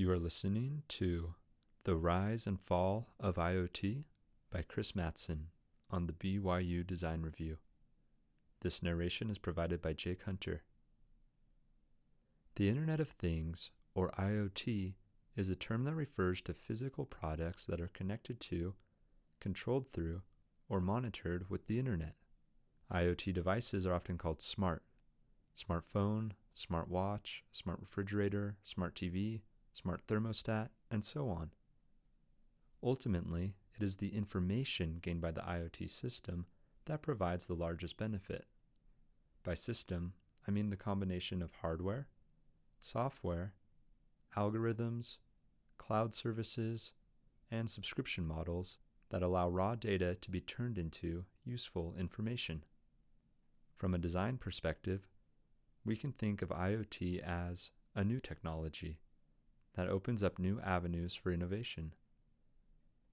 You are listening to The Rise and Fall of IoT by Chris Matson on the BYU Design Review. This narration is provided by Jake Hunter. The Internet of Things, or IoT, is a term that refers to physical products that are connected to, controlled through, or monitored with the Internet. IoT devices are often called smart. Smartphone, smartwatch, smart refrigerator, smart TV, smart thermostat, and so on. Ultimately, it is the information gained by the IoT system that provides the largest benefit. By system, I mean the combination of hardware, software, algorithms, cloud services, and subscription models that allow raw data to be turned into useful information. From a design perspective, we can think of IoT as a new technology that opens up new avenues for innovation.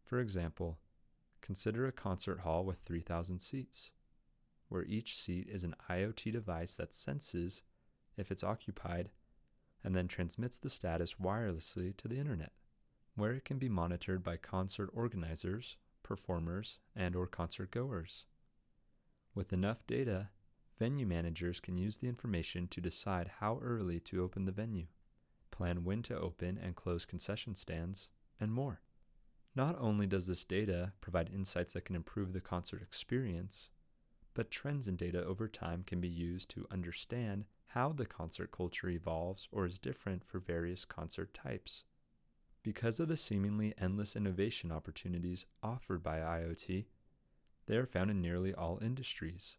For example, consider a concert hall with 3,000 seats, where each seat is an IoT device that senses if it's occupied and then transmits the status wirelessly to the internet, where it can be monitored by concert organizers, performers, and or concert goers. With enough data, venue managers can use the information to decide how early to open the venue plan when to open and close concession stands, and more. Not only does this data provide insights that can improve the concert experience, but trends in data over time can be used to understand how the concert culture evolves or is different for various concert types. Because of the seemingly endless innovation opportunities offered by IoT, they are found in nearly all industries.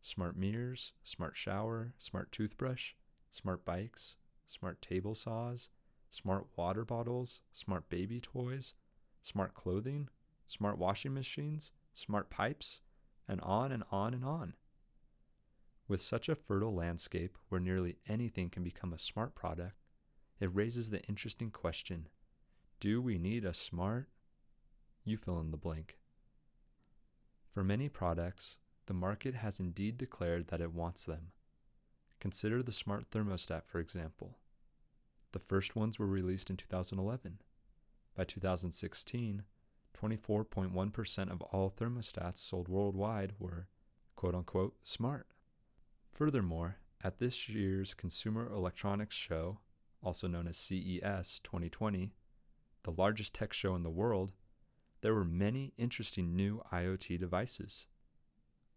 Smart mirrors, smart shower, smart toothbrush, smart bikes, smart table saws, smart water bottles, smart baby toys, smart clothing, smart washing machines, smart pipes, and on and on and on. With such a fertile landscape where nearly anything can become a smart product, it raises the interesting question do we need a smart? You fill in the blank. For many products, the market has indeed declared that it wants them. Consider the smart thermostat, for example. The first ones were released in 2011. By 2016, 24.1% of all thermostats sold worldwide were quote unquote smart. Furthermore, at this year's Consumer Electronics Show, also known as CES 2020, the largest tech show in the world, there were many interesting new IoT devices.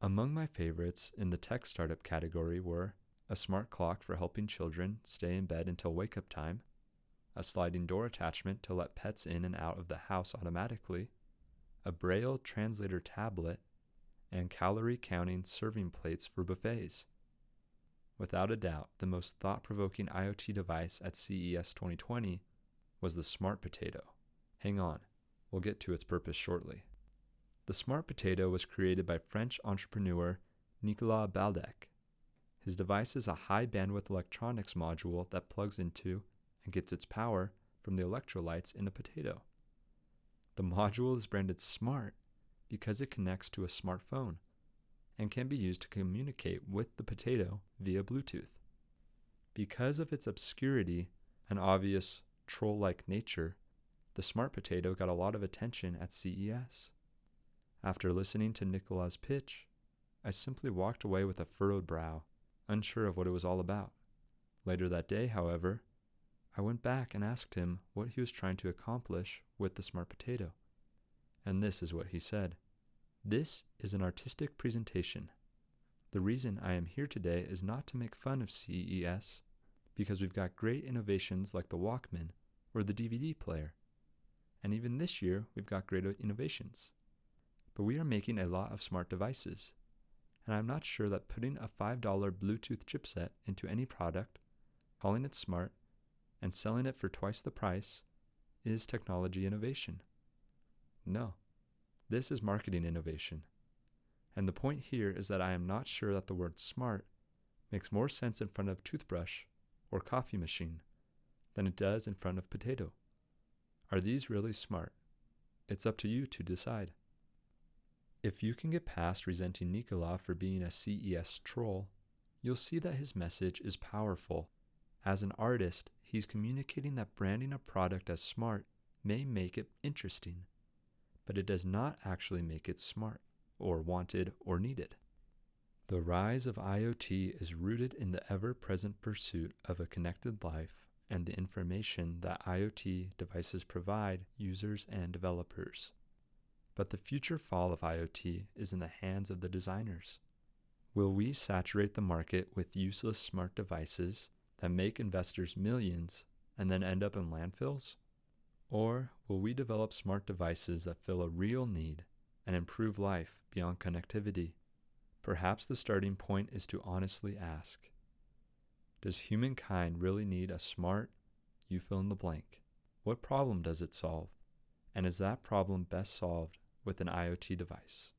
Among my favorites in the tech startup category were a smart clock for helping children stay in bed until wake up time, a sliding door attachment to let pets in and out of the house automatically, a Braille translator tablet, and calorie counting serving plates for buffets. Without a doubt, the most thought provoking IoT device at CES 2020 was the Smart Potato. Hang on, we'll get to its purpose shortly. The Smart Potato was created by French entrepreneur Nicolas Baldeck his device is a high bandwidth electronics module that plugs into and gets its power from the electrolytes in a potato. The module is branded Smart because it connects to a smartphone and can be used to communicate with the potato via Bluetooth. Because of its obscurity and obvious troll like nature, the Smart Potato got a lot of attention at CES. After listening to Nicolas' pitch, I simply walked away with a furrowed brow unsure of what it was all about. Later that day, however, I went back and asked him what he was trying to accomplish with the smart potato. And this is what he said This is an artistic presentation. The reason I am here today is not to make fun of CES, because we've got great innovations like the Walkman or the DVD player. And even this year, we've got great innovations. But we are making a lot of smart devices and I'm not sure that putting a $5 Bluetooth chipset into any product, calling it smart, and selling it for twice the price is technology innovation. No, this is marketing innovation. And the point here is that I am not sure that the word smart makes more sense in front of toothbrush or coffee machine than it does in front of potato. Are these really smart? It's up to you to decide. If you can get past resenting Nikola for being a CES troll, you'll see that his message is powerful. As an artist, he's communicating that branding a product as smart may make it interesting, but it does not actually make it smart, or wanted, or needed. The rise of IoT is rooted in the ever present pursuit of a connected life and the information that IoT devices provide users and developers. But the future fall of IoT is in the hands of the designers. Will we saturate the market with useless smart devices that make investors millions and then end up in landfills? Or will we develop smart devices that fill a real need and improve life beyond connectivity? Perhaps the starting point is to honestly ask Does humankind really need a smart, you fill in the blank? What problem does it solve? And is that problem best solved with an IoT device?